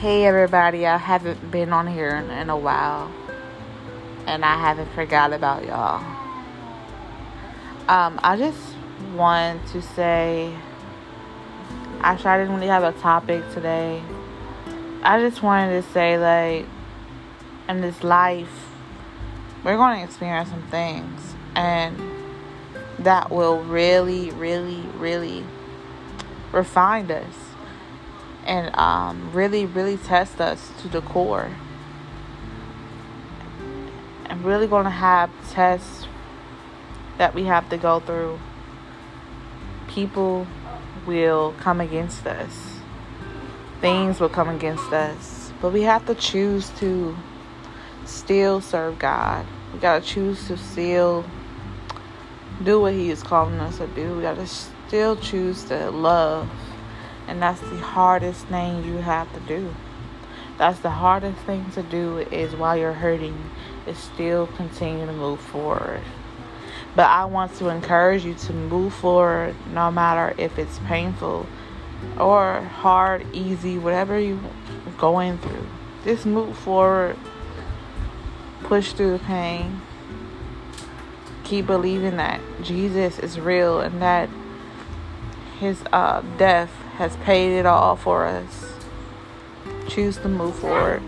Hey everybody, I haven't been on here in, in a while and I haven't forgot about y'all. Um, I just want to say actually I didn't really have a topic today. I just wanted to say like in this life we're going to experience some things and that will really, really, really refine us and um, really, really test us to the core. And really going to have tests that we have to go through. People will come against us, things will come against us, but we have to choose to still serve God. We got to choose to still do what He is calling us to do. We got to still choose to love and that's the hardest thing you have to do. That's the hardest thing to do is while you're hurting is still continue to move forward. But I want to encourage you to move forward no matter if it's painful or hard, easy, whatever you're going through. Just move forward. Push through the pain. Keep believing that Jesus is real and that his uh, death has paid it all for us. Choose to move forward.